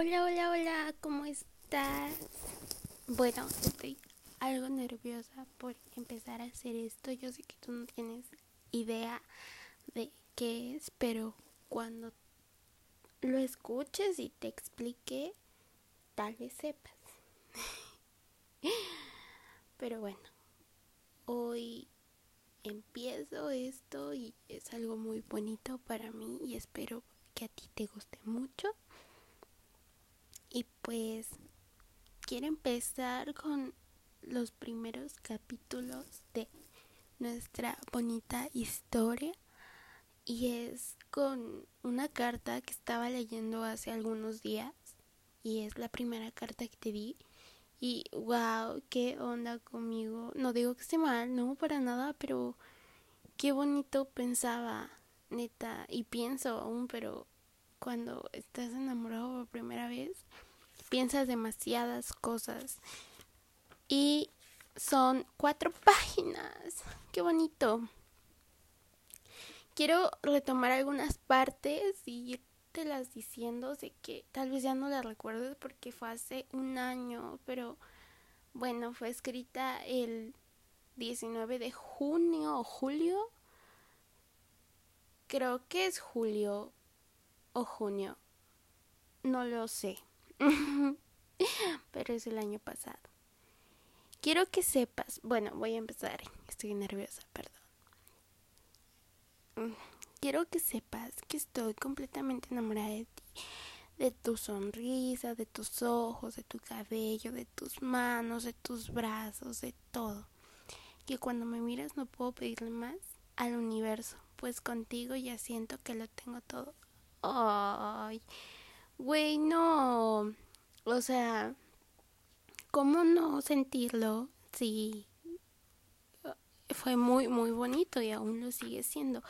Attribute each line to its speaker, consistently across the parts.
Speaker 1: Hola, hola, hola, ¿cómo estás? Bueno, estoy algo nerviosa por empezar a hacer esto. Yo sé que tú no tienes idea de qué es, pero cuando lo escuches y te explique, tal vez sepas. pero bueno, hoy empiezo esto y es algo muy bonito para mí y espero que a ti te guste mucho. Y pues quiero empezar con los primeros capítulos de nuestra bonita historia y es con una carta que estaba leyendo hace algunos días y es la primera carta que te di y wow, qué onda conmigo. No digo que esté mal, no para nada, pero qué bonito pensaba, neta, y pienso aún, pero cuando estás enamorado por primera vez, piensas demasiadas cosas. Y son cuatro páginas. Qué bonito. Quiero retomar algunas partes y te las diciendo. Sé que tal vez ya no las recuerdes porque fue hace un año, pero bueno, fue escrita el 19 de junio o julio. Creo que es julio o junio. No lo sé. Pero es el año pasado. Quiero que sepas, bueno, voy a empezar. Estoy nerviosa, perdón. Mm, quiero que sepas que estoy completamente enamorada de ti, de tu sonrisa, de tus ojos, de tu cabello, de tus manos, de tus brazos, de todo. Que cuando me miras no puedo pedirle más al universo, pues contigo ya siento que lo tengo todo. Ay, güey, no. O sea, ¿cómo no sentirlo? Sí, fue muy, muy bonito y aún lo sigue siendo.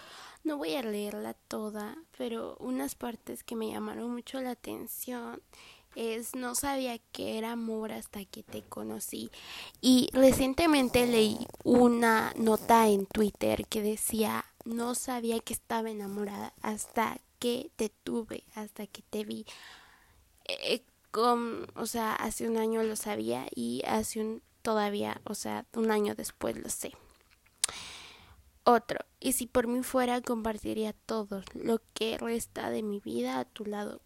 Speaker 1: No voy a leerla toda, pero unas partes que me llamaron mucho la atención es no sabía que era amor hasta que te conocí. Y recientemente leí una nota en Twitter que decía no sabía que estaba enamorada hasta que te tuve, hasta que te vi. Eh, o sea, hace un año lo sabía y hace un todavía, o sea, un año después lo sé. Otro, y si por mí fuera, compartiría todo lo que resta de mi vida a tu lado.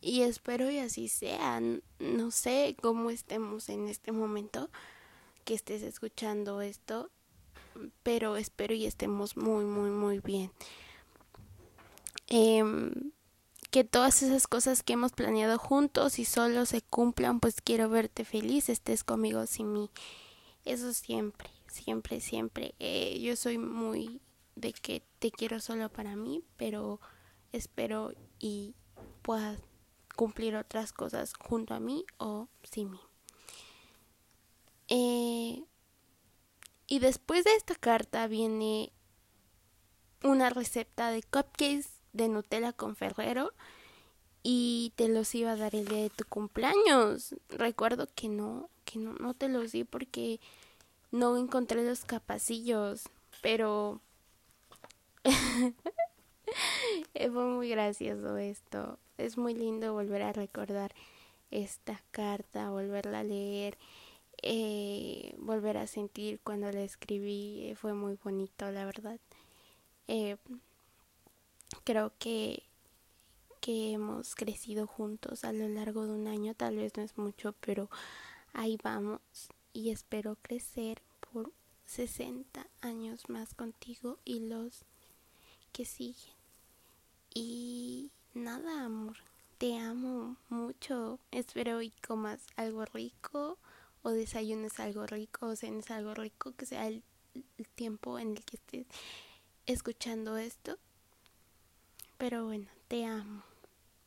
Speaker 1: Y espero y así sea. No sé cómo estemos en este momento que estés escuchando esto, pero espero y estemos muy, muy, muy bien. Eh, que todas esas cosas que hemos planeado juntos y solo se cumplan, pues quiero verte feliz, estés conmigo sin mí. Eso siempre, siempre, siempre. Eh, yo soy muy de que te quiero solo para mí, pero espero y puedas cumplir otras cosas junto a mí o sin mí. Eh, y después de esta carta viene una receta de cupcakes de Nutella con Ferrero y te los iba a dar el día de tu cumpleaños. Recuerdo que no, que no, no te los di porque no encontré los capacillos, pero fue muy gracioso esto. Es muy lindo volver a recordar esta carta, volverla a leer, eh, volver a sentir cuando la escribí. Fue muy bonito, la verdad. Eh, creo que que hemos crecido juntos a lo largo de un año, tal vez no es mucho, pero ahí vamos y espero crecer por 60 años más contigo y los que siguen. Y nada, amor, te amo mucho. Espero y comas algo rico o desayunes algo rico o cenes algo rico, que sea el, el tiempo en el que estés escuchando esto. Pero bueno, te amo.